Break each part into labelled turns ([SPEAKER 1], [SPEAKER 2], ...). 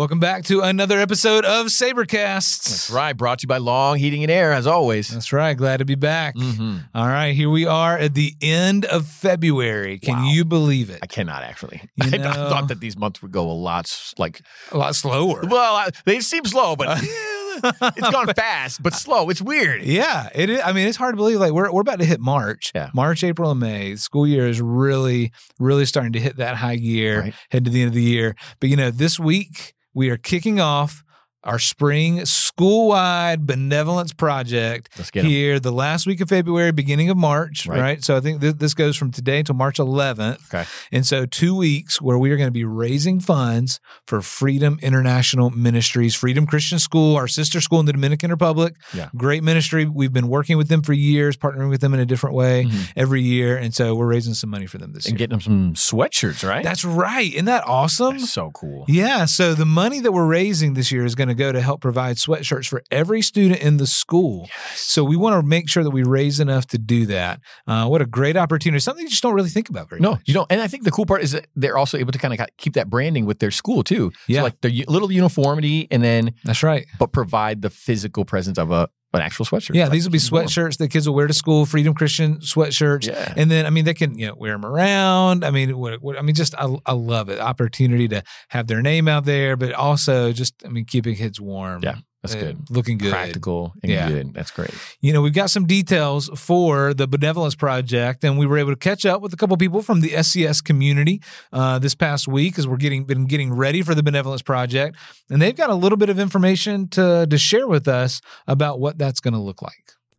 [SPEAKER 1] Welcome back to another episode of Sabercasts.
[SPEAKER 2] That's right. Brought to you by Long Heating and Air, as always.
[SPEAKER 1] That's right. Glad to be back.
[SPEAKER 2] Mm-hmm.
[SPEAKER 1] All right, here we are at the end of February. Can
[SPEAKER 2] Wow.
[SPEAKER 1] you believe it?
[SPEAKER 2] I cannot actually.
[SPEAKER 1] You
[SPEAKER 2] I,
[SPEAKER 1] know-
[SPEAKER 2] thought that these months would go a lot like.
[SPEAKER 1] A lot slower.
[SPEAKER 2] Well, I, they seem slow, but it's gone fast, but slow. It's weird.
[SPEAKER 1] Yeah, it is. I mean, it's hard to believe. Like we're we're about to hit March.
[SPEAKER 2] Yeah.
[SPEAKER 1] March, April, and May. School year is really, really starting to hit that high gear.
[SPEAKER 2] Right.
[SPEAKER 1] Head to the end of the year. But you know, this week we are kicking off our spring school-wide benevolence project
[SPEAKER 2] Let's get 'em.
[SPEAKER 1] here the last week of February, beginning of March, right?
[SPEAKER 2] Right.
[SPEAKER 1] So I think th- this goes from today until March 11th.
[SPEAKER 2] Okay.
[SPEAKER 1] And so two weeks where we are going to be raising funds for Freedom International Ministries, Freedom Christian School, our sister school in the Dominican Republic.
[SPEAKER 2] Yeah.
[SPEAKER 1] Great ministry. We've been working with them for years, partnering with them in a different way
[SPEAKER 2] Mhm.
[SPEAKER 1] every year. And so we're raising some money for them this
[SPEAKER 2] And
[SPEAKER 1] year.
[SPEAKER 2] And getting them some sweatshirts, right?
[SPEAKER 1] That's right. Isn't that awesome?
[SPEAKER 2] That's so cool.
[SPEAKER 1] Yeah. So the money that we're raising this year is going to go to help provide sweatshirts for every student in the school. So we want to make sure that we raise enough to do that. Uh, what a great opportunity. Something you just don't really think about very
[SPEAKER 2] No,
[SPEAKER 1] much.
[SPEAKER 2] you don't. And I think the cool part is that they're also able to kind of keep that branding with their school too.
[SPEAKER 1] Yeah.
[SPEAKER 2] So like the little uniformity, and then
[SPEAKER 1] That's right.
[SPEAKER 2] but provide the physical presence of a an actual sweatshirt.
[SPEAKER 1] Yeah,
[SPEAKER 2] Like,
[SPEAKER 1] these will be sweatshirts that kids will wear to school, Freedom Christian sweatshirts.
[SPEAKER 2] Yeah.
[SPEAKER 1] And then, I mean, they can you know wear them around. I mean, what, what, I mean, just I, I love it. Opportunity to have their name out there, but also just I mean, keeping kids warm.
[SPEAKER 2] Yeah, That's
[SPEAKER 1] uh,
[SPEAKER 2] good.
[SPEAKER 1] Looking good.
[SPEAKER 2] Practical and
[SPEAKER 1] Yeah.
[SPEAKER 2] good. That's great.
[SPEAKER 1] You know, we've got some details for the Benevolence Project, and we were able to catch up with a couple people from the SCS community uh, this past week as we're getting been getting ready for the Benevolence Project, and they've got a little bit of information to to share with us about what that's going to look like.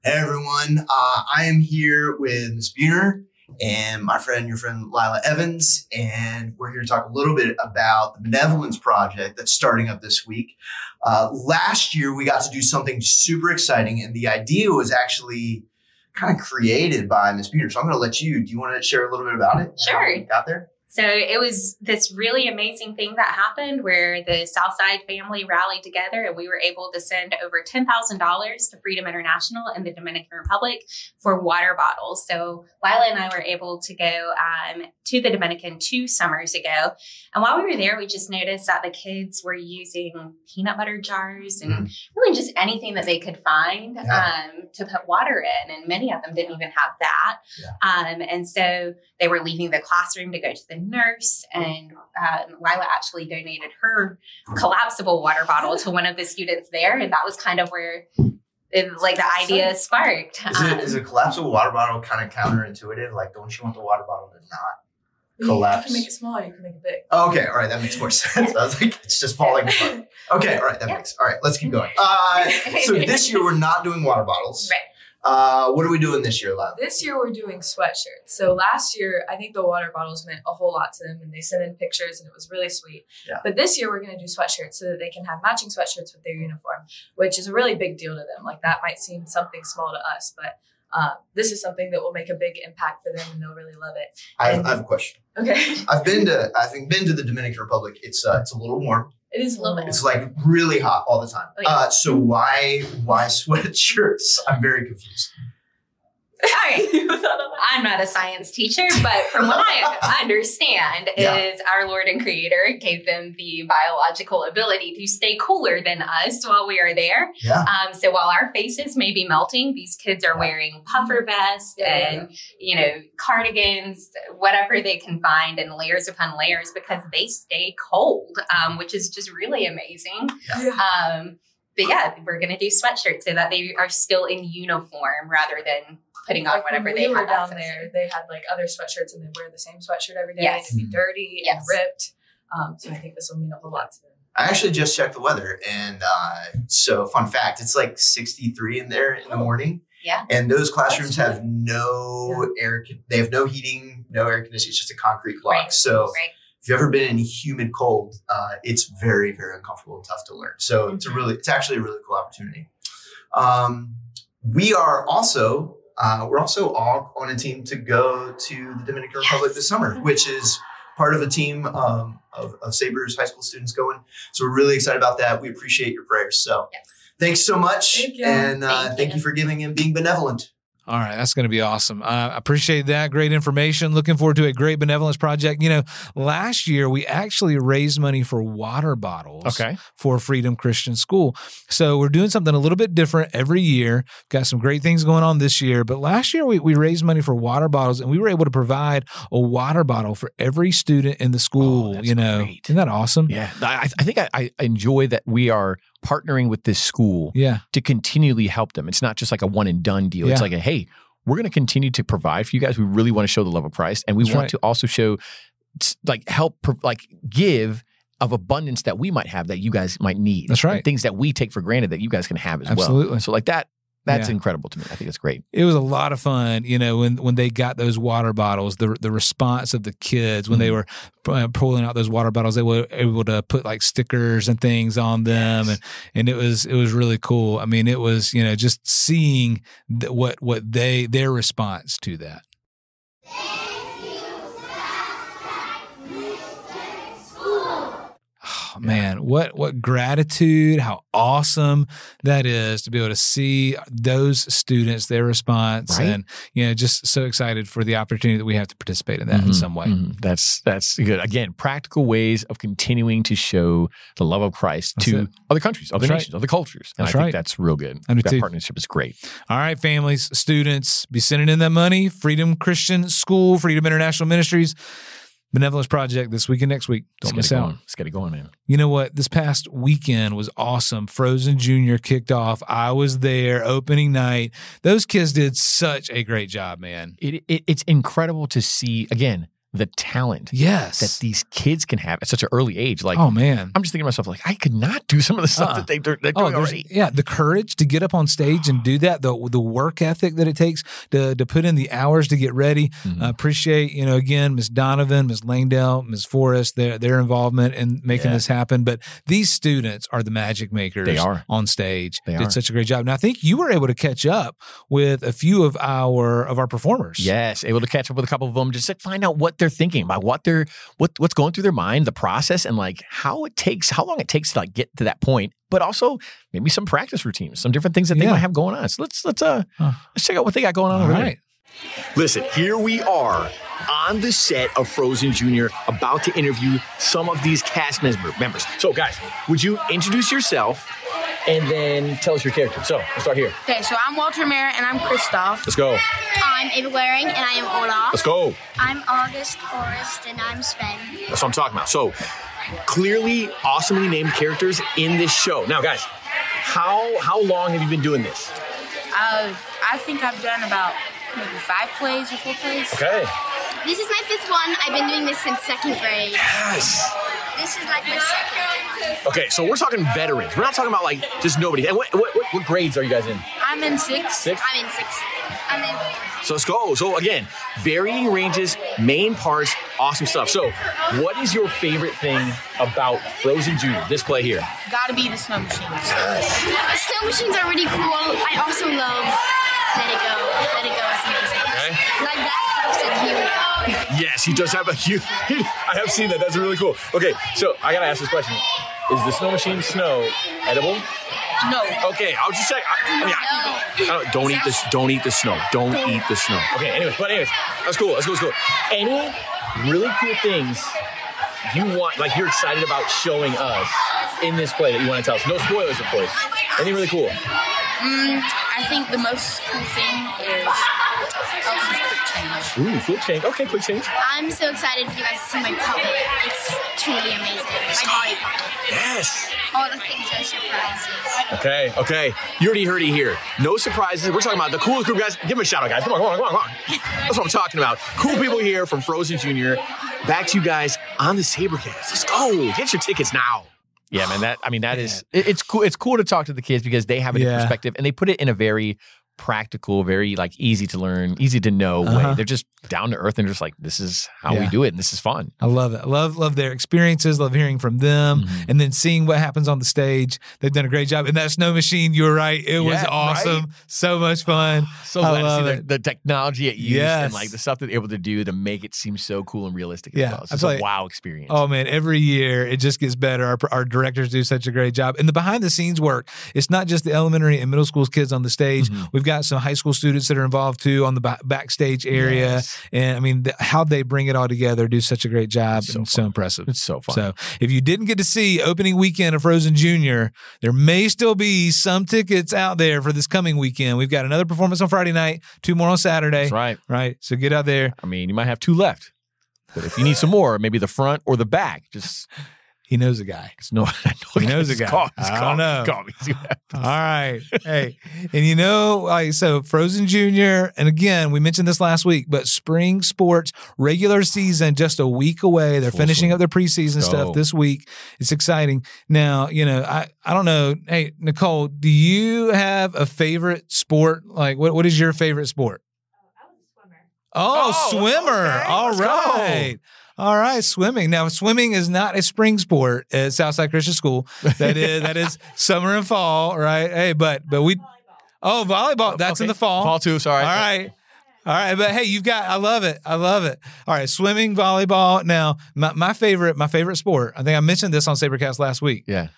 [SPEAKER 3] Hey everyone, uh, I am here with Ms. Buhner and my friend, your friend Lila Evans, and we're here to talk a little bit about the Benevolence Project that's starting up this week. Uh, last year, we got to do something super exciting, and the idea was actually kind of created by Ms. Peter. So I'm going to let you. Do you want to share a little bit about it?
[SPEAKER 4] Sure.
[SPEAKER 3] Got there?
[SPEAKER 4] So it was this really amazing thing that happened where the Southside family rallied together and we were able to send over $10,000 to Freedom International in the Dominican Republic for water bottles. So Lila and I were able to go um, to the Dominican two summers ago. And while we were there, we just noticed that the kids were using peanut butter jars and really just anything that they could find
[SPEAKER 3] Yeah.
[SPEAKER 4] um, to put water in. And many of them didn't even have that. Um, and so they were leaving the classroom to go to the nurse, and um, Lila actually donated her collapsible water bottle to one of the students there, and that was kind of where, it, like, the idea sparked.
[SPEAKER 3] Is,
[SPEAKER 4] Um,
[SPEAKER 3] it, is a collapsible water bottle kind of counterintuitive? Like, don't you want the water bottle to not? Collapse?
[SPEAKER 5] You can make it small, you can make it big.
[SPEAKER 3] Okay, all right, that makes more sense. I was like, it's just falling apart. Okay, all right, that
[SPEAKER 4] Yeah.
[SPEAKER 3] makes. All right, let's keep going. Uh, so this year we're not doing water bottles.
[SPEAKER 4] Right.
[SPEAKER 3] Uh, what are we doing this year, Lila?
[SPEAKER 5] This year we're doing sweatshirts. So last year, I think the water bottles meant a whole lot to them and they sent in pictures and it was really sweet.
[SPEAKER 3] Yeah.
[SPEAKER 5] But this year we're going to do sweatshirts so that they can have matching sweatshirts with their uniform, which is a really big deal to them. Like that might seem something small to us, but uh, this is something that will make a big impact for them and they'll really love it.
[SPEAKER 3] I have, I have a question.
[SPEAKER 5] Okay.
[SPEAKER 3] I've been to, I think, been to the Dominican Republic. It's uh, it's a little warm.
[SPEAKER 5] It is
[SPEAKER 4] A little bit.
[SPEAKER 3] It's like really hot all the time.
[SPEAKER 4] Oh, yeah.
[SPEAKER 3] Uh, so why why sweatshirts? I'm very confused.
[SPEAKER 4] All right.
[SPEAKER 5] You thought of that?
[SPEAKER 4] I'm not a science teacher, but from what I understand,
[SPEAKER 3] Yeah.
[SPEAKER 4] is our Lord and Creator gave them the biological ability to stay cooler than us while we are there.
[SPEAKER 3] Yeah.
[SPEAKER 4] Um, so while our faces may be melting, these kids are
[SPEAKER 3] Yeah.
[SPEAKER 4] wearing puffer vests
[SPEAKER 5] Yeah, yeah,
[SPEAKER 4] and you know cardigans, whatever they can find, and layers upon layers because they stay cold, um, which is just really amazing.
[SPEAKER 5] Yeah.
[SPEAKER 4] Um, but yeah, we're gonna do sweatshirts so that they are still in uniform rather than putting on
[SPEAKER 5] Like when
[SPEAKER 4] whatever
[SPEAKER 5] we
[SPEAKER 4] they
[SPEAKER 5] were
[SPEAKER 4] have
[SPEAKER 5] down
[SPEAKER 4] access
[SPEAKER 5] there,
[SPEAKER 4] to.
[SPEAKER 5] they had like other sweatshirts and they wear the same sweatshirt every day.
[SPEAKER 4] Yes.
[SPEAKER 5] It can be dirty
[SPEAKER 4] Yes.
[SPEAKER 5] and ripped. Um, so I think this will mean a whole lot to them.
[SPEAKER 3] I actually just checked the weather, and uh, so fun fact: it's like 63 in there in the morning.
[SPEAKER 4] Yeah.
[SPEAKER 3] And those classrooms have no air. They have no heating, no air conditioning. It's just a concrete block.
[SPEAKER 4] Right.
[SPEAKER 3] So
[SPEAKER 4] Right.
[SPEAKER 3] If you've ever been in humid cold, uh, it's very, very uncomfortable and tough to learn. So it's a
[SPEAKER 4] Mhm.
[SPEAKER 3] really, it's actually a really cool opportunity. Um, we are also, uh, we're also all on a team to go to the Dominican Republic
[SPEAKER 4] Yes.
[SPEAKER 3] this summer, which is part of a team um, of, of Sabres high school students going. So we're really excited about that. We appreciate your prayers. So
[SPEAKER 4] Yes.
[SPEAKER 3] thanks so much.
[SPEAKER 5] Thank you.
[SPEAKER 3] And uh,
[SPEAKER 4] Thank
[SPEAKER 3] thank
[SPEAKER 4] you
[SPEAKER 3] for giving and being benevolent.
[SPEAKER 1] All right, that's going to be awesome. Uh, I appreciate that. Great information. Looking forward to a great benevolence project. You know, last year we actually raised money for water bottles
[SPEAKER 2] Okay.
[SPEAKER 1] for Freedom Christian School. So we're doing something a little bit different every year. Got some great things going on this year. But last year we, we raised money for water bottles and we were able to provide a water bottle for every student in the school.
[SPEAKER 2] Oh,
[SPEAKER 1] you know,
[SPEAKER 2] great.
[SPEAKER 1] isn't that awesome?
[SPEAKER 2] Yeah, I, I think I, I enjoy that we are partnering with this school
[SPEAKER 1] Yeah.
[SPEAKER 2] to continually help them. It's not just like a one and done deal. It's like a hey, we're going to continue to provide for you guys. We really want to show the love of Christ, and we
[SPEAKER 1] That's
[SPEAKER 2] want
[SPEAKER 1] right.
[SPEAKER 2] to also show, like, help, like, give of abundance that we might have that you guys might need.
[SPEAKER 1] That's
[SPEAKER 2] And
[SPEAKER 1] right.
[SPEAKER 2] things that we take for granted that you guys can have as
[SPEAKER 1] Absolutely.
[SPEAKER 2] well. So, like that, that's
[SPEAKER 1] Yeah.
[SPEAKER 2] incredible to me. I think it's great.
[SPEAKER 1] it was a lot of fun, you know, when when they got those water bottles, the the response of the kids when they
[SPEAKER 2] Mhm.
[SPEAKER 1] were uh, pulling out those water bottles, they were able to put like stickers and things on them,
[SPEAKER 2] Yes.
[SPEAKER 1] and and it was it was really cool. I mean, it was you know just seeing th- what what they their response to that. Man, what what gratitude! How awesome that is to be able to see those students, their response,
[SPEAKER 2] Right.
[SPEAKER 1] and you know, just so excited for the opportunity that we have to participate in that in
[SPEAKER 2] Mhm,
[SPEAKER 1] some way.
[SPEAKER 2] mhm. That's that's good. Again, practical ways of continuing to show the love of Christ
[SPEAKER 1] That's
[SPEAKER 2] to
[SPEAKER 1] it.
[SPEAKER 2] other countries, other
[SPEAKER 1] That's right.
[SPEAKER 2] nations, other cultures. And
[SPEAKER 1] That's
[SPEAKER 2] I think
[SPEAKER 1] right.
[SPEAKER 2] that's real good.
[SPEAKER 1] Do
[SPEAKER 2] that partnership is great.
[SPEAKER 1] All right, families, students, be sending in that money. Freedom Christian School, Freedom International Ministries, Benevolence Project this week and next week. Don't
[SPEAKER 2] Let's
[SPEAKER 1] miss out.
[SPEAKER 2] going. Let's get it going, man.
[SPEAKER 1] You know what? This past weekend was awesome. Frozen Junior kicked off. I was there opening night. Those kids did such a great job, man.
[SPEAKER 2] It, it it's incredible to see again the talent
[SPEAKER 1] Yes.
[SPEAKER 2] that these kids can have at such an early age. Like
[SPEAKER 1] oh man.
[SPEAKER 2] I'm just thinking to myself, like I could not do some of the stuff
[SPEAKER 1] Uh-uh.
[SPEAKER 2] that they, they're, they're
[SPEAKER 1] Oh,
[SPEAKER 2] doing already.
[SPEAKER 1] yeah, the courage to get up on stage and do that, the the work ethic that it takes to to put in the hours to get ready.
[SPEAKER 2] Mhm.
[SPEAKER 1] I appreciate, you know, again, Miss Donovan, Miss Langdale, Miss Forrest, their their involvement in making
[SPEAKER 2] Yeah.
[SPEAKER 1] this happen. But these students are the magic makers
[SPEAKER 2] They are.
[SPEAKER 1] on stage.
[SPEAKER 2] They
[SPEAKER 1] Did
[SPEAKER 2] are.
[SPEAKER 1] such a great job. Now, I think you were able to catch up with a few of our of our performers.
[SPEAKER 2] Yes, able to catch up with a couple of them, just to find out what they're thinking about, what they're what what's going through their mind, the process, and like how it takes, how long it takes to like get to that point. But also maybe some practice routines, some different things that they
[SPEAKER 1] Yeah.
[SPEAKER 2] might have going on. So let's let's uh
[SPEAKER 1] Huh.
[SPEAKER 2] let's check out what they got going on
[SPEAKER 1] All
[SPEAKER 2] over there.
[SPEAKER 1] right.
[SPEAKER 2] Listen, here we are on the set of Frozen Junior, about to interview some of these cast member- members. So, guys, would you introduce yourself and then tell us your character? So, let's start here.
[SPEAKER 6] Okay, so I'm Walter Mayer and I'm Kristoff.
[SPEAKER 2] Let's go.
[SPEAKER 7] I'm Ava Waring and I am Olaf.
[SPEAKER 2] Let's go.
[SPEAKER 7] I'm August Forrest and I'm Sven.
[SPEAKER 2] That's what I'm talking about. So, clearly, awesomely named characters in this show. Now, guys, how how long have you been doing this?
[SPEAKER 6] Uh, I think I've done about maybe five plays or four plays.
[SPEAKER 2] Okay.
[SPEAKER 7] This is my fifth one. I've been doing this since second grade.
[SPEAKER 2] Yes.
[SPEAKER 7] This is like my second.
[SPEAKER 2] Okay, so we're talking veterans. We're not talking about like just nobody. And what, what, what, what grades are you guys in?
[SPEAKER 6] I'm in sixth.
[SPEAKER 2] Six?
[SPEAKER 7] I'm in six. I'm in fourth.
[SPEAKER 2] So let's go. So again, varying ranges, main parts, awesome stuff. So, what is your favorite thing about Frozen Junior? This play here.
[SPEAKER 6] Gotta be the snow machines.
[SPEAKER 7] The snow machines are really cool. I also love Let It Go. Let It Go is amazing.
[SPEAKER 2] Okay.
[SPEAKER 7] Like that person, he would
[SPEAKER 2] Yes, he does have a huge. I have seen that. That's really cool. Okay, so I gotta ask this question: Is the snow machine snow edible?
[SPEAKER 6] No.
[SPEAKER 2] Okay, I'll just check. I, I mean, I, I don't, don't eat this. Don't eat the snow. Don't eat the snow. Okay. Anyways, but anyways, that's cool. That's cool. That's cool. Any really cool things you want, like you're excited about showing us in this play that you want to tell us? No spoilers, of course. Anything really cool?
[SPEAKER 6] Mm, I think the most cool thing is Elsa's quick.
[SPEAKER 2] Ooh, quick change. Okay, quick change.
[SPEAKER 7] I'm so excited for you guys to see my puppet. It's truly amazing. My body puppet.
[SPEAKER 2] Yes.
[SPEAKER 7] All the things are surprises.
[SPEAKER 2] Okay, okay. You already heard it here. No surprises. We're talking about the coolest group, guys. Give them a shout out, guys. Come on, come on, come on, come on. That's what I'm talking about. Cool people here from Frozen Junior. Back to you guys on the Sabercast. Let's go. Get your tickets now. Yeah, man. That I mean, that is it- it's cool. It's cool to talk to the kids because they have a different
[SPEAKER 1] Yeah.
[SPEAKER 2] perspective and they put it in a very practical, very like easy to learn, easy to know
[SPEAKER 1] Uh-huh.
[SPEAKER 2] way. They're just down to earth and just like, this is how we do it, and this is fun.
[SPEAKER 1] I love it. Love love their experiences. Love hearing from them,
[SPEAKER 2] Mhm.
[SPEAKER 1] and then seeing what happens on the stage. They've done a great job. And that snow machine, you were right. It was awesome.
[SPEAKER 2] right?
[SPEAKER 1] So much fun.
[SPEAKER 2] So
[SPEAKER 1] I
[SPEAKER 2] glad to
[SPEAKER 1] love
[SPEAKER 2] see
[SPEAKER 1] it.
[SPEAKER 2] the, the technology it used
[SPEAKER 1] Yes.
[SPEAKER 2] and like the stuff that they're able to do to make it seem so cool and realistic.
[SPEAKER 1] Yeah,
[SPEAKER 2] well. It's
[SPEAKER 1] I
[SPEAKER 2] a
[SPEAKER 1] like-
[SPEAKER 2] wow experience.
[SPEAKER 1] Oh man, every year it just gets better. Our, our directors do such a great job. And the behind the scenes work, it's not just the elementary and middle school kids on the stage.
[SPEAKER 2] Mhm.
[SPEAKER 1] We've got got some high school students that are involved too on the ba- backstage area,
[SPEAKER 2] Yes.
[SPEAKER 1] and I mean how they bring it all together, do such a great job,
[SPEAKER 2] so
[SPEAKER 1] and so impressive.
[SPEAKER 2] It's so fun.
[SPEAKER 1] So if you didn't get to see opening weekend of Frozen Junior, there may still be some tickets out there for this coming weekend. We've got another performance on Friday night, two more on Saturday.
[SPEAKER 2] That's right.
[SPEAKER 1] Right. So get out there.
[SPEAKER 2] I mean, you might have two left. But if you need some more, maybe the front or the back, just
[SPEAKER 1] He knows a guy.
[SPEAKER 2] it's no.
[SPEAKER 1] He knows a guy.
[SPEAKER 2] Call,
[SPEAKER 1] I
[SPEAKER 2] call
[SPEAKER 1] don't know.
[SPEAKER 2] Call me. See what happens.
[SPEAKER 1] All right. Hey, and you know, like, so Frozen Junior, and again, we mentioned this last week, but spring sports regular season just a week away. They're
[SPEAKER 2] Full
[SPEAKER 1] finishing
[SPEAKER 2] swing.
[SPEAKER 1] up their preseason
[SPEAKER 2] Let's
[SPEAKER 1] stuff this week. It's exciting. Now, you know, I, I don't know. Hey, Nicole, do you have a favorite sport? Like, what, what is your favorite sport? Oh,
[SPEAKER 2] Oh, oh
[SPEAKER 1] swimmer.
[SPEAKER 2] okay.
[SPEAKER 1] All
[SPEAKER 2] Let's go.
[SPEAKER 1] All right, swimming. Now, swimming is not a spring sport at Southside Christian School. That is that is summer and fall, right? Hey, but but we oh volleyball. That's in the fall.
[SPEAKER 2] Fall too. Sorry.
[SPEAKER 1] All right. All right, but hey, you've got I love it. I love it. All right, swimming, volleyball. Now, my, my favorite, my favorite sport. I think I mentioned this on Sabercast last week.
[SPEAKER 2] Yeah.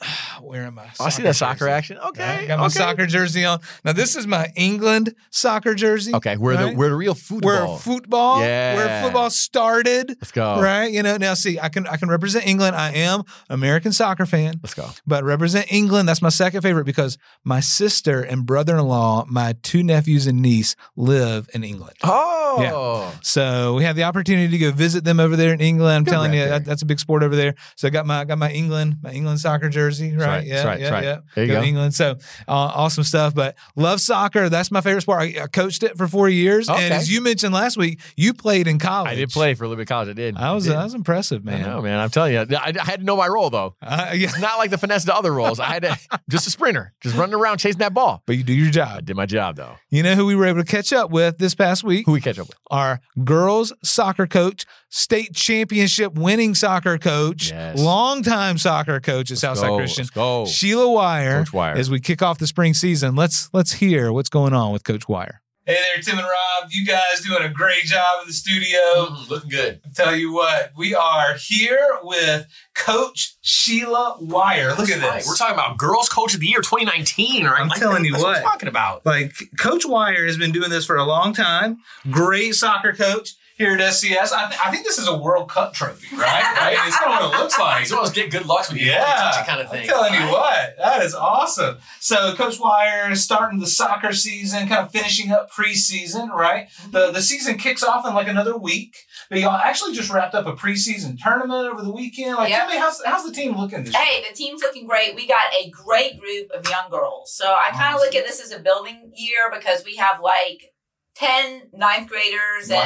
[SPEAKER 1] Where am I?
[SPEAKER 2] Oh, I see that soccer
[SPEAKER 1] jersey.
[SPEAKER 2] action. Okay.
[SPEAKER 1] Right, got my
[SPEAKER 2] okay.
[SPEAKER 1] soccer jersey on. Now, this is my England soccer jersey.
[SPEAKER 2] Okay. Where the
[SPEAKER 1] right?
[SPEAKER 2] where the real football.
[SPEAKER 1] where football,
[SPEAKER 2] Yeah.
[SPEAKER 1] where football started.
[SPEAKER 2] Let's go.
[SPEAKER 1] Right, you know. Now, see, I can I can represent England. I am American soccer fan,
[SPEAKER 2] Let's go.
[SPEAKER 1] but represent England. That's my second favorite because my sister and brother-in-law, my two nephews and niece, live in England.
[SPEAKER 2] Oh. yeah.
[SPEAKER 1] So we had the opportunity to go visit them over there in England. I'm
[SPEAKER 2] Good
[SPEAKER 1] telling you, that, that's a big sport over there. So I got my got my England my England soccer jersey. Right,
[SPEAKER 2] right,
[SPEAKER 1] yeah,
[SPEAKER 2] that's right,
[SPEAKER 1] yeah,
[SPEAKER 2] that's right.
[SPEAKER 1] yeah.
[SPEAKER 2] There you go.
[SPEAKER 1] England. So uh, awesome stuff. But love soccer. That's my favorite sport. I, I coached it for four years,
[SPEAKER 2] Okay.
[SPEAKER 1] and as you mentioned last week, you played in college.
[SPEAKER 2] I did play for a little bit of college. I did.
[SPEAKER 1] I was
[SPEAKER 2] did.
[SPEAKER 1] I was impressive,
[SPEAKER 2] I
[SPEAKER 1] man.
[SPEAKER 2] know, man. I'm telling you, I, I had to know my role though.
[SPEAKER 1] Uh, yeah.
[SPEAKER 2] It's not like the finesse of the other roles. I had to just a sprinter, just running around chasing that ball.
[SPEAKER 1] But you do your job.
[SPEAKER 2] I did my job though.
[SPEAKER 1] You know who we were able to catch up with this past week?
[SPEAKER 2] Who we catch up with?
[SPEAKER 1] Our girls soccer coach, state championship winning soccer coach,
[SPEAKER 2] Yes.
[SPEAKER 1] longtime soccer coach at
[SPEAKER 2] Let's
[SPEAKER 1] Southside
[SPEAKER 2] go,
[SPEAKER 1] Christian.
[SPEAKER 2] Let's go.
[SPEAKER 1] Sheila Wire,
[SPEAKER 2] Coach Wire.
[SPEAKER 1] as we kick off the spring season. Let's let's hear what's going on with Coach Wire. Hey there, Tim and Rob. You guys doing a great job in the studio.
[SPEAKER 2] Mm-hmm, looking good.
[SPEAKER 1] Tell you what, we are here with Coach Sheila Wire. Look at this.
[SPEAKER 8] We're talking about Girls Coach of the Year 2019, right?
[SPEAKER 1] I'm telling you
[SPEAKER 8] that's
[SPEAKER 1] what.
[SPEAKER 8] we're talking about.
[SPEAKER 1] like Coach Wire has been doing this for a long time. Great soccer coach here at SCS. I, th- I think this is a World Cup trophy, right? right? It's kind of what it looks like.
[SPEAKER 8] As well as get good looks when you
[SPEAKER 1] Yeah,
[SPEAKER 8] teach kind of thing.
[SPEAKER 1] I'm telling you
[SPEAKER 8] right?
[SPEAKER 1] what, that is awesome. So, Coach Wire is starting the soccer season, kind of finishing up preseason, right? The the season kicks off in like another week, but y'all actually just wrapped up a preseason tournament over the weekend. Like,
[SPEAKER 9] Yep.
[SPEAKER 1] tell me how's how's the team looking this
[SPEAKER 9] Hey,
[SPEAKER 1] year?
[SPEAKER 9] the team's looking great. We got a great group of young girls. So I kind of look at this as a building year because we have like 10 ninth graders and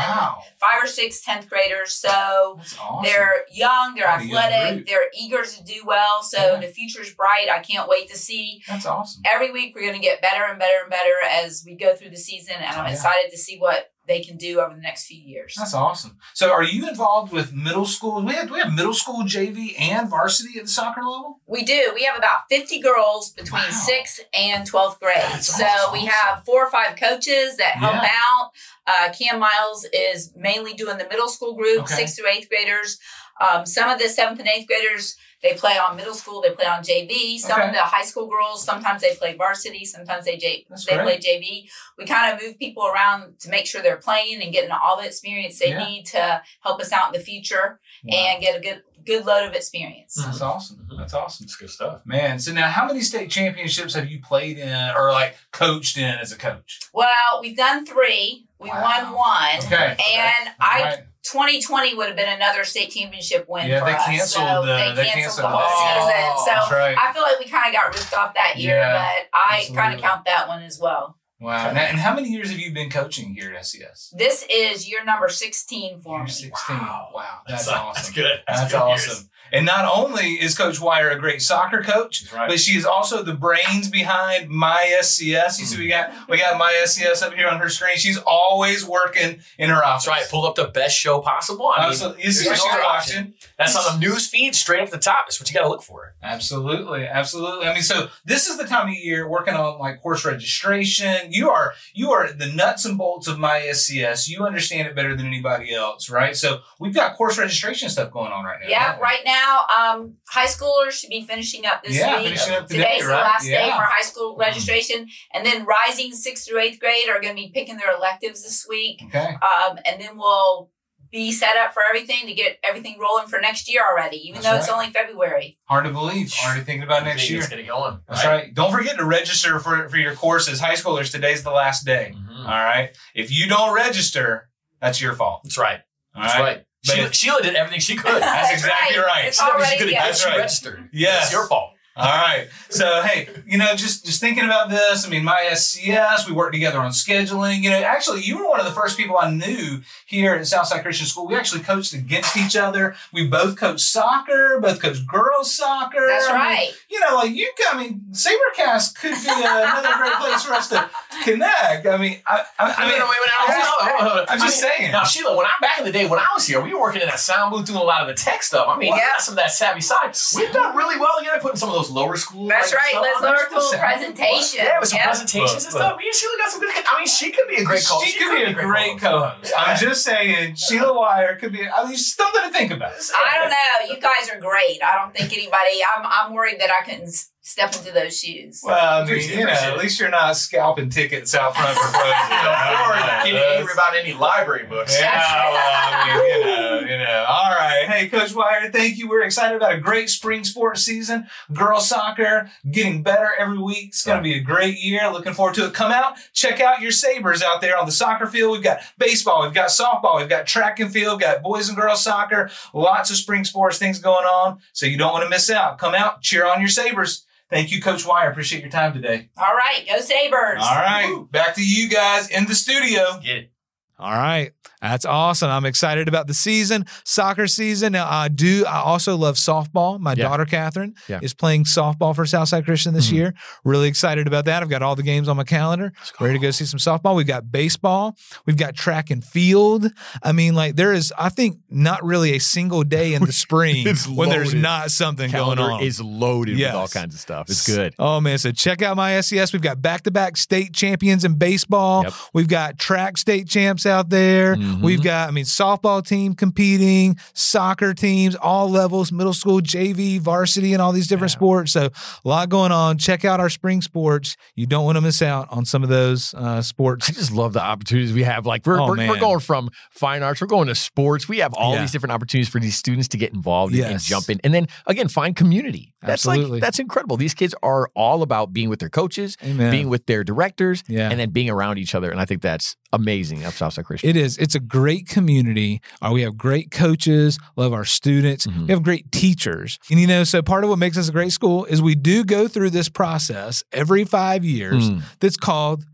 [SPEAKER 9] five or six 10th graders. So
[SPEAKER 1] awesome.
[SPEAKER 9] they're young, they're
[SPEAKER 1] What a young
[SPEAKER 9] athletic, they're eager to do well. So
[SPEAKER 1] Yeah.
[SPEAKER 9] the future's bright. I can't wait to see.
[SPEAKER 1] that's awesome.
[SPEAKER 9] Every week we're going to get better and better and better as we go through the season. And I'm
[SPEAKER 1] Yeah.
[SPEAKER 9] excited to see what they can do over the next few years.
[SPEAKER 1] That's awesome. So, are you involved with middle school? We have we have middle school JV and varsity at the soccer level.
[SPEAKER 9] We do. We have about 50 girls between
[SPEAKER 1] Wow.
[SPEAKER 9] 6th and 12th grade.
[SPEAKER 1] That's
[SPEAKER 9] so
[SPEAKER 1] awesome.
[SPEAKER 9] we have four or five coaches that help
[SPEAKER 1] Yeah.
[SPEAKER 9] out. Uh, Cam Miles is mainly doing the middle school group,
[SPEAKER 1] Okay.
[SPEAKER 9] 6th through 8th graders. Um, some of the 7th and 8th graders, they play on middle school, they play on JV. Some
[SPEAKER 1] Okay.
[SPEAKER 9] of the high school girls, sometimes they play varsity, sometimes they, J-
[SPEAKER 1] That's
[SPEAKER 9] they
[SPEAKER 1] great.
[SPEAKER 9] play JV. We kind of move people around to make sure they're playing and getting all the experience they
[SPEAKER 1] Yeah.
[SPEAKER 9] need to help us out in the future and get a good good load of experience.
[SPEAKER 1] That's awesome. That's awesome.
[SPEAKER 8] It's good stuff.
[SPEAKER 1] Man, so now how many state championships have you played in or like coached in as a coach?
[SPEAKER 9] Well, we've done three. We
[SPEAKER 1] Wow.
[SPEAKER 9] won one.
[SPEAKER 1] Okay.
[SPEAKER 9] And I
[SPEAKER 1] Right.
[SPEAKER 9] 2020 would have been another state championship win
[SPEAKER 1] Yeah,
[SPEAKER 9] for
[SPEAKER 1] they
[SPEAKER 9] us.
[SPEAKER 1] canceled
[SPEAKER 9] so
[SPEAKER 1] the-
[SPEAKER 9] they
[SPEAKER 1] they
[SPEAKER 9] canceled,
[SPEAKER 1] canceled
[SPEAKER 9] the whole
[SPEAKER 1] that.
[SPEAKER 9] season.
[SPEAKER 8] Oh,
[SPEAKER 9] So
[SPEAKER 1] That's right.
[SPEAKER 9] I feel like we kind of got ripped off that year,
[SPEAKER 1] Yeah,
[SPEAKER 9] but I kind of count that one as well.
[SPEAKER 1] Wow. And, and how many years have you been coaching here at SCS?
[SPEAKER 9] This is year number 16 for
[SPEAKER 1] Year
[SPEAKER 9] me.
[SPEAKER 1] 16. Wow. That's,
[SPEAKER 8] That's,
[SPEAKER 1] awesome.
[SPEAKER 8] That's good.
[SPEAKER 1] That's,
[SPEAKER 8] good
[SPEAKER 1] awesome.
[SPEAKER 8] years.
[SPEAKER 1] And not only is Coach Wire a great soccer coach,
[SPEAKER 8] right.
[SPEAKER 1] but she is also the brains behind My SCS. You see, we got we got My SCS up here on her screen. She's always working in her office.
[SPEAKER 8] That's right. Pulled up the best show possible. I mean,
[SPEAKER 1] You see
[SPEAKER 8] there's
[SPEAKER 1] what
[SPEAKER 8] no
[SPEAKER 1] she's
[SPEAKER 8] option.
[SPEAKER 1] watching?
[SPEAKER 8] That's on the news feed, straight up the top. That's what you got to look for.
[SPEAKER 1] Absolutely, absolutely. I mean, so this is the time of year working on like course registration. You are you are the nuts and bolts of my SCS. You understand it better than anybody else, right? So we've got course registration stuff going on right now.
[SPEAKER 9] Yeah, right now now, um, high schoolers should be finishing up this
[SPEAKER 1] Yeah,
[SPEAKER 9] week.
[SPEAKER 1] finishing up today,
[SPEAKER 9] Today's the
[SPEAKER 1] right?
[SPEAKER 9] last day for high school registration, and then rising sixth through eighth grade are going to be picking their electives this week.
[SPEAKER 1] Okay.
[SPEAKER 9] Um, and then we'll be set up for everything to get everything rolling for next year already, even
[SPEAKER 1] That's
[SPEAKER 9] though it's only February.
[SPEAKER 1] Hard to believe. Already thinking about next year.
[SPEAKER 8] Let's get it going.
[SPEAKER 1] That's right. Don't forget to register for, for your courses. High schoolers, today's the last day.
[SPEAKER 8] Mhm.
[SPEAKER 1] All right. If you don't register, that's your fault.
[SPEAKER 8] That's right.
[SPEAKER 1] All
[SPEAKER 8] That's
[SPEAKER 1] right.
[SPEAKER 8] right.
[SPEAKER 1] But
[SPEAKER 8] Sheila, did everything she could.
[SPEAKER 1] That's exactly right.
[SPEAKER 9] It's
[SPEAKER 8] She did everything she
[SPEAKER 9] already
[SPEAKER 8] could have
[SPEAKER 1] That's right.
[SPEAKER 8] registered.
[SPEAKER 1] Yes.
[SPEAKER 8] It's your fault.
[SPEAKER 1] All right. So hey, you know, just just thinking about this. I mean, my SCS, we worked together on scheduling. You know, actually, you were one of the first people I knew here at Southside Christian School. We actually coached against each other. We both coached soccer, both coached girls soccer.
[SPEAKER 9] That's
[SPEAKER 1] I mean,
[SPEAKER 9] right.
[SPEAKER 1] you know, like you, I mean, Sabercast could be another great place for us to connect. I mean, I, I, I mean,
[SPEAKER 8] wait, wait, wait, hold on, hold on, hold on.
[SPEAKER 1] I'm just
[SPEAKER 8] I mean,
[SPEAKER 1] saying.
[SPEAKER 8] Now, Sheila, when I back in the day when I was here, we were working in that sound booth doing a lot of the tech stuff. I mean, we
[SPEAKER 9] Yeah.
[SPEAKER 8] got some of that savvy side. We've done really well together, putting some of those lower school.
[SPEAKER 9] That's
[SPEAKER 8] like,
[SPEAKER 9] right.
[SPEAKER 8] stuff
[SPEAKER 9] Let's
[SPEAKER 8] on there.
[SPEAKER 9] lower school
[SPEAKER 8] Listen,
[SPEAKER 9] presentation.
[SPEAKER 8] Yeah, with some
[SPEAKER 9] Yeah.
[SPEAKER 8] presentations and
[SPEAKER 1] Look,
[SPEAKER 8] stuff. Me and Sheila got some good. I mean, she could be a great coach.
[SPEAKER 1] She, could be a great co-host.
[SPEAKER 8] Yeah.
[SPEAKER 1] I'm just saying, Sheila Wire could be. I mean, something to think about.
[SPEAKER 9] I don't know. You guys are great. I don't think anybody. I'm. I'm worried that I couldn't step into those shoes.
[SPEAKER 1] Well, I mean, you know, at least you're not scalping tickets out front for Frozen.
[SPEAKER 8] Or getting angry about any library books.
[SPEAKER 1] Yeah, well, I mean, you know, you know. All right. Hey, Coach Wire, thank you. We're excited about a great spring sports season. Girls soccer getting better every week. It's going to be a great year. Looking forward to it. Come out, check out your Sabres out there on the soccer field. We've got baseball, we've got softball, we've got track and field, got boys and girls soccer, lots of spring sports things going on. So you don't want to miss out. Come out, cheer on your Sabres. Thank you, Coach Wire. Appreciate your time today.
[SPEAKER 9] All right, go Sabers.
[SPEAKER 1] All right. Back to you guys in the studio.
[SPEAKER 8] Get it.
[SPEAKER 1] All right. That's awesome. I'm excited about the season, soccer season. Now, I do, I also love softball. My
[SPEAKER 10] Yeah.
[SPEAKER 1] daughter, Catherine,
[SPEAKER 10] Yeah.
[SPEAKER 1] is playing softball for Southside Christian this
[SPEAKER 10] Mhm.
[SPEAKER 1] year. Really excited about that. I've got all the games on my calendar, ready to go see some softball. We've got baseball, we've got track and field. I mean, like, there is, I think, not really a single day in the spring when there's not something
[SPEAKER 10] Calendar
[SPEAKER 1] going on.
[SPEAKER 10] is loaded
[SPEAKER 1] Yes.
[SPEAKER 10] with all kinds of stuff. It's good.
[SPEAKER 1] Oh man, so check out my SCS. We've got back-to-back state champions in baseball.
[SPEAKER 10] Yep.
[SPEAKER 1] We've got track state champs out there.
[SPEAKER 10] Mhm.
[SPEAKER 1] We've got, I mean, softball team competing, soccer teams, all levels, middle school, JV, varsity, and all these different
[SPEAKER 10] Yeah.
[SPEAKER 1] sports. So a lot going on. Check out our spring sports. You don't want to miss out on some of those uh, sports.
[SPEAKER 10] I just love the opportunities we have. Like we're,
[SPEAKER 1] Oh,
[SPEAKER 10] we're, we're going from fine arts, we're going to sports. We have all
[SPEAKER 1] Yeah.
[SPEAKER 10] these different opportunities for these students to get involved in and
[SPEAKER 1] Yes.
[SPEAKER 10] jump in, and then again find community. That's
[SPEAKER 1] Absolutely.
[SPEAKER 10] like that's incredible. These kids are all about being with their coaches,
[SPEAKER 1] Amen.
[SPEAKER 10] being with their directors,
[SPEAKER 1] Yeah.
[SPEAKER 10] and then being around each other. And I think that's amazing at Southside Christian.
[SPEAKER 1] It is. It's a great community. Uh, we have great coaches, love our students.
[SPEAKER 10] Mhm.
[SPEAKER 1] We have great teachers. And, you know, so part of what makes us a great school is we do go through this process every five years
[SPEAKER 10] Mm.
[SPEAKER 1] that's called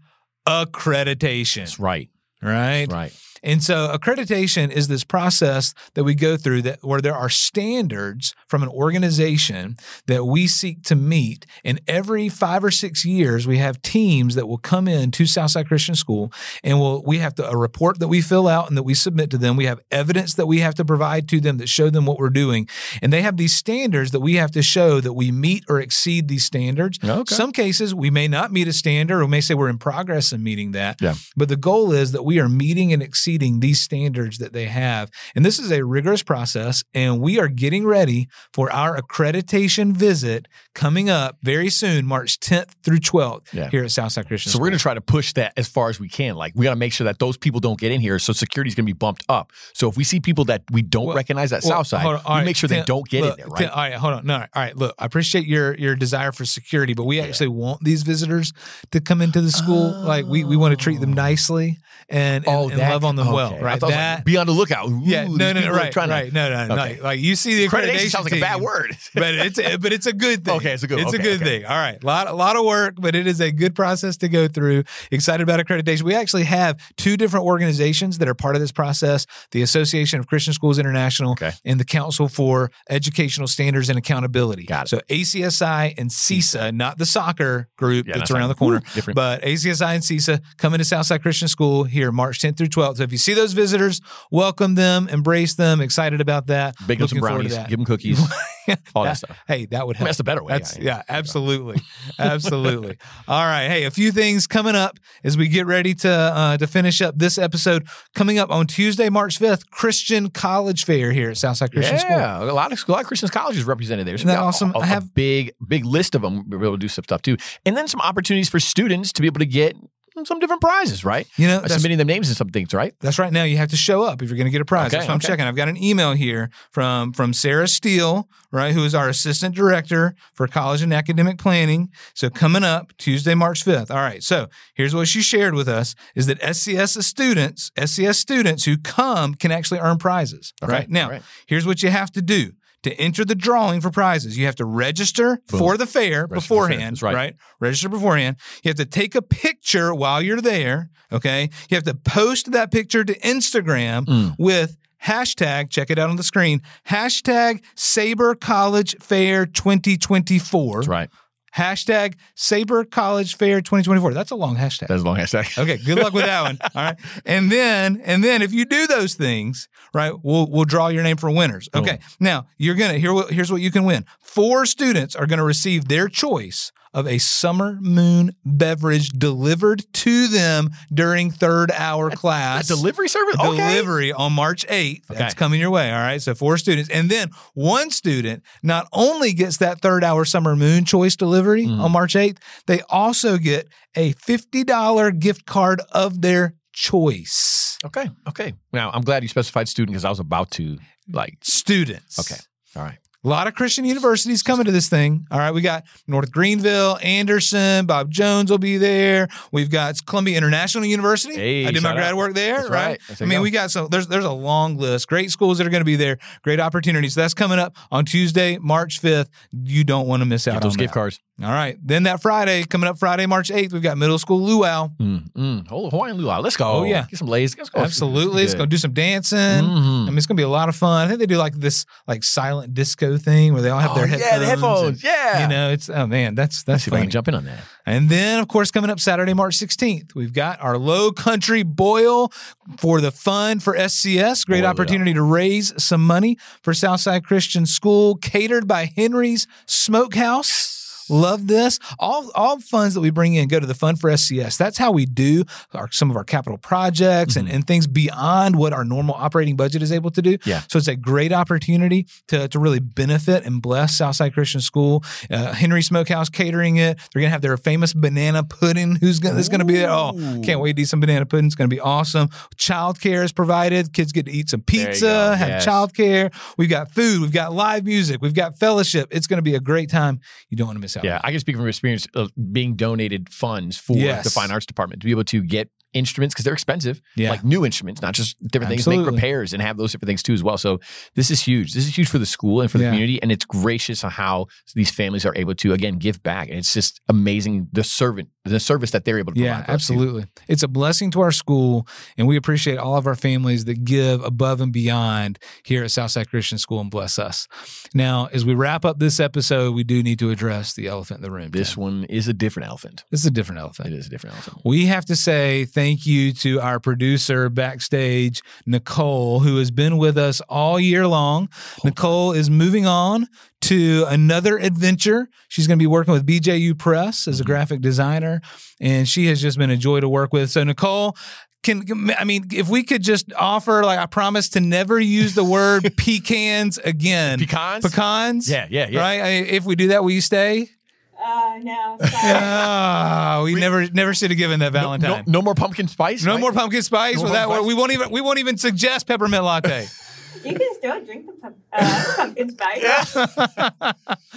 [SPEAKER 1] accreditation,
[SPEAKER 10] That's right.
[SPEAKER 1] right?
[SPEAKER 10] Right.
[SPEAKER 1] And so accreditation is this process that we go through that where there are standards from an organization that we seek to meet. And every five or six years, we have teams that will come in to Southside Christian School and we'll, we have to, a report that we fill out and that we submit to them. We have evidence that we have to provide to them that show them what we're doing. And they have these standards that we have to show that we meet or exceed these standards.
[SPEAKER 10] Okay.
[SPEAKER 1] Some cases we may not meet a standard or we may say we're in progress in meeting that.
[SPEAKER 10] Yeah.
[SPEAKER 1] But the goal is that we are meeting and exceeding these standards that they have. And this is a rigorous process. And we are getting ready for our accreditation visit coming up very soon, March 10th through 12th
[SPEAKER 10] Yeah.
[SPEAKER 1] here at Southside Christian.
[SPEAKER 10] So we're going to try to push that as far as we can. Like we got to make sure that those people don't get in here. So security is going to be bumped up. So if we see people that we don't
[SPEAKER 1] Well-
[SPEAKER 10] recognize at
[SPEAKER 1] Well,
[SPEAKER 10] Southside,
[SPEAKER 1] on.
[SPEAKER 10] We
[SPEAKER 1] right,
[SPEAKER 10] make sure they don't get
[SPEAKER 1] look,
[SPEAKER 10] in there. Right.
[SPEAKER 1] all right, hold on. No, all right, look, I appreciate your your desire for security, but we actually want these visitors to come into the school. Like we we want to treat them oh. nicely and, and,
[SPEAKER 10] oh,
[SPEAKER 1] and love on well,
[SPEAKER 10] okay. I
[SPEAKER 1] right?
[SPEAKER 10] thought it was
[SPEAKER 1] that
[SPEAKER 10] like, be on the lookout. Ooh,
[SPEAKER 1] yeah, no, no, no, right,
[SPEAKER 10] trying
[SPEAKER 1] right, no, no, no.
[SPEAKER 10] Okay.
[SPEAKER 1] Like, like you see the accreditation,
[SPEAKER 10] Accreditation sounds like a bad word.
[SPEAKER 1] but it's a, but it's a good thing.
[SPEAKER 10] Okay, it's a good-
[SPEAKER 1] It's a good
[SPEAKER 10] okay.
[SPEAKER 1] thing. All right, a lot a lot of work, but it is a good process to go through. Excited about accreditation. We actually have two different organizations that are part of this process: the Association of Christian Schools International
[SPEAKER 10] Okay.
[SPEAKER 1] and the Council for Educational Standards and Accountability.
[SPEAKER 10] Got it.
[SPEAKER 1] So ACSI and CESA, not the soccer group
[SPEAKER 10] Yeah,
[SPEAKER 1] that's around the corner,
[SPEAKER 10] Ooh,
[SPEAKER 1] but ACSI and CESA coming to Southside Christian School here March 10th through 12th. If you see those visitors, welcome them, embrace them. Excited about that.
[SPEAKER 10] Bake up some
[SPEAKER 1] Looking forward to
[SPEAKER 10] brownies.
[SPEAKER 1] that.
[SPEAKER 10] Give them cookies.
[SPEAKER 2] all that stuff.
[SPEAKER 1] Hey, that would
[SPEAKER 2] I mean,
[SPEAKER 1] help.
[SPEAKER 2] that's the better way.
[SPEAKER 1] That's,
[SPEAKER 2] I-
[SPEAKER 1] yeah, absolutely, absolutely. All right, hey, a few things coming up as we get ready to uh, to finish up this episode. Coming up on Tuesday, March fifth, Christian College Fair here at Southside Christian School.
[SPEAKER 2] Yeah, a lot of a lot of Christian colleges represented there. So
[SPEAKER 1] Isn't that awesome?
[SPEAKER 2] A,
[SPEAKER 1] I
[SPEAKER 2] a
[SPEAKER 1] have- a
[SPEAKER 2] big big list of them. We're able to do some stuff too, and then some opportunities for students to be able to get some different prizes. Right,
[SPEAKER 1] You know,
[SPEAKER 2] submitting their names and some things. Right.
[SPEAKER 1] that's right. Now you have to show up if you're going to get a prize.
[SPEAKER 2] Okay,
[SPEAKER 1] that's what I'm checking. I've got an email here from from Sarah Steele, right, who is our assistant director for college and academic planning. So coming up Tuesday, March 5th. All right. So here's what she shared with us: is that SCS students, SCS students who come can actually earn prizes.
[SPEAKER 2] Okay,
[SPEAKER 1] Right now,
[SPEAKER 2] right.
[SPEAKER 1] here's what you have to do. To enter the drawing for prizes, you have to register
[SPEAKER 2] Boom.
[SPEAKER 1] for the fair
[SPEAKER 2] Register for the fair.
[SPEAKER 1] beforehand,
[SPEAKER 2] right.
[SPEAKER 1] right? Register beforehand. You have to take a picture while you're there. Okay. You have to post that picture to Instagram
[SPEAKER 2] Mm.
[SPEAKER 1] with hashtag, check it out on the screen, hashtag Sabre College Fair 2024.
[SPEAKER 2] That's right.
[SPEAKER 1] Hashtag Sabre College Fair 2024. That's a long hashtag.
[SPEAKER 2] That's a long hashtag.
[SPEAKER 1] Okay, good luck with that one. All right. And then and then if you do those things, right, we'll we'll draw your name for winners. Okay. Now, you're going to here what- here's what you can win. Four students are going to receive their choice of a summer moon beverage delivered to them during third hour
[SPEAKER 2] A
[SPEAKER 1] class.
[SPEAKER 2] delivery service. Okay.
[SPEAKER 1] Delivery on March 8th. That's coming your way. All right. So, four students. And then one student not only gets that third hour summer moon choice delivery
[SPEAKER 2] Mhm.
[SPEAKER 1] on March 8th, they also get a $50 gift card of their choice.
[SPEAKER 2] Okay. Okay. Now I'm glad you specified student because I was about to like.
[SPEAKER 1] Students.
[SPEAKER 2] Okay. All right.
[SPEAKER 1] A lot of Christian universities coming to this thing. All right, we got North Greenville, Anderson, Bob Jones will be there. We've got Columbia International University.
[SPEAKER 2] Hey,
[SPEAKER 1] I did my grad
[SPEAKER 2] out.
[SPEAKER 1] work there,
[SPEAKER 2] That's
[SPEAKER 1] right?
[SPEAKER 2] right.
[SPEAKER 1] I mean, we got some. There's there's a long list. Great schools that are going to be there. Great opportunities. So that's coming up on Tuesday, March 5th. You don't want to miss out
[SPEAKER 2] Get those
[SPEAKER 1] on
[SPEAKER 2] gift
[SPEAKER 1] that.
[SPEAKER 2] cards.
[SPEAKER 1] All right. Then that Friday, coming up Friday, March 8th, we've got middle school luau.
[SPEAKER 2] Mm, mm. Oh, Hawaiian luau. Let's go.
[SPEAKER 1] Oh, yeah.
[SPEAKER 2] Get some leis. Let's go.
[SPEAKER 1] Absolutely. Going to do some dancing.
[SPEAKER 2] Mhm.
[SPEAKER 1] I mean, it's gonna be a lot of fun. I think they do like this like silent disco thing where they all have their
[SPEAKER 2] Oh,
[SPEAKER 1] headphones.
[SPEAKER 2] Yeah, the headphones.
[SPEAKER 1] and,
[SPEAKER 2] yeah.
[SPEAKER 1] You know, it's oh man, that's that's
[SPEAKER 2] see if I
[SPEAKER 1] funny.
[SPEAKER 2] can jump in on that.
[SPEAKER 1] And then, of course, coming up Saturday, March 16th, we've got our Low Country Boil for the fun for SCS. Great
[SPEAKER 2] Boil
[SPEAKER 1] opportunity to raise some money for Southside Christian School, catered by Henry's Smokehouse. Love this. All all funds that we bring in go to the Fund for SCS. That's how we do our, some of our capital projects and, and things beyond what our normal operating budget is able to do.
[SPEAKER 2] Yeah.
[SPEAKER 1] So it's a great opportunity to, to really benefit and bless Southside Christian School. Uh, Henry Smokehouse catering it. They're gonna have their famous banana pudding. Who's gonna is gonna be there? Oh, can't wait to eat some banana pudding. It's gonna be awesome. Childcare is provided. Kids get to eat some pizza, have
[SPEAKER 2] Yes.
[SPEAKER 1] childcare. We've got food. We've got live music. We've got fellowship. It's gonna be a great time. You don't want to miss
[SPEAKER 2] Yeah. I can speak from experience of being donated funds for
[SPEAKER 1] Yes.
[SPEAKER 2] the fine arts department to be able to get instruments because they're expensive,
[SPEAKER 1] Yeah.
[SPEAKER 2] like new instruments, not just different things,
[SPEAKER 1] Absolutely.
[SPEAKER 2] make repairs and have those different things too as well. So this is huge. This is huge for the school and for the
[SPEAKER 1] Yeah.
[SPEAKER 2] community, and it's gracious on how these families are able to again give back, and it's just amazing the servant, the service that they're able to.
[SPEAKER 1] Yeah,
[SPEAKER 2] provide for us, too.
[SPEAKER 1] absolutely. It's a blessing to our school, and we appreciate all of our families that give above and beyond here at Southside Christian School and bless us. Now, as we wrap up this episode, we do need to address the elephant in the room.
[SPEAKER 2] This
[SPEAKER 1] Tim.
[SPEAKER 2] one is a different elephant.
[SPEAKER 1] this is a different elephant.
[SPEAKER 2] It is a different elephant.
[SPEAKER 1] We have to say thank you to our producer backstage, Nicole, who has been with us all year long. Nicole is moving on to another adventure. She's going to be working with BJU Press as a mm-hmm. graphic designer, and she has just been a joy to work with. So, Nicole, can I mean, if we could just offer, like, I promise to never use the word pecans again.
[SPEAKER 2] Pecans?
[SPEAKER 1] Pecans?
[SPEAKER 2] Yeah, yeah, yeah.
[SPEAKER 1] Right? I- If we do that, will you stay?
[SPEAKER 11] Uh, no.
[SPEAKER 1] Ah, we, never never should have given that Valentine.
[SPEAKER 2] no, no more pumpkin spice.
[SPEAKER 1] No
[SPEAKER 2] right?
[SPEAKER 1] more pumpkin spice.
[SPEAKER 2] No more
[SPEAKER 1] without
[SPEAKER 2] pumpkin
[SPEAKER 1] we won't even we won't even suggest peppermint latte.
[SPEAKER 11] You can still drink the pump, uh, pumpkin spice.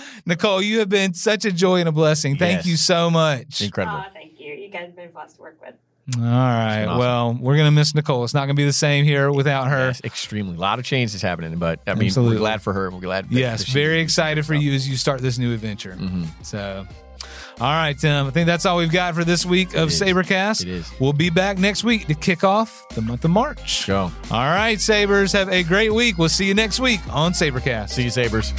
[SPEAKER 1] Nicole, you have been such a joy and a blessing. Thank
[SPEAKER 2] Yes.
[SPEAKER 1] you so much.
[SPEAKER 2] Incredible.
[SPEAKER 11] Aw, thank you. You guys have been blessed to work with.
[SPEAKER 1] All right.
[SPEAKER 2] awesome.
[SPEAKER 1] Well, we're gonna miss Nicole. It's not gonna be the same here without her.
[SPEAKER 2] Yes, extremely. A lot of changes happening, but I mean,
[SPEAKER 1] Absolutely.
[SPEAKER 2] we're glad for her. We're glad.
[SPEAKER 1] Yes, very excited for you as you start this new adventure.
[SPEAKER 2] Mhm.
[SPEAKER 1] So, all right, Tim. I think that's all we've got for this week of
[SPEAKER 2] is.
[SPEAKER 1] Sabercast.
[SPEAKER 2] It is.
[SPEAKER 1] We'll be back next week to kick off the month of March.
[SPEAKER 2] Go.
[SPEAKER 1] All right, Sabers. Have a great week. We'll see you next week on Sabercast.
[SPEAKER 2] See you, Sabers.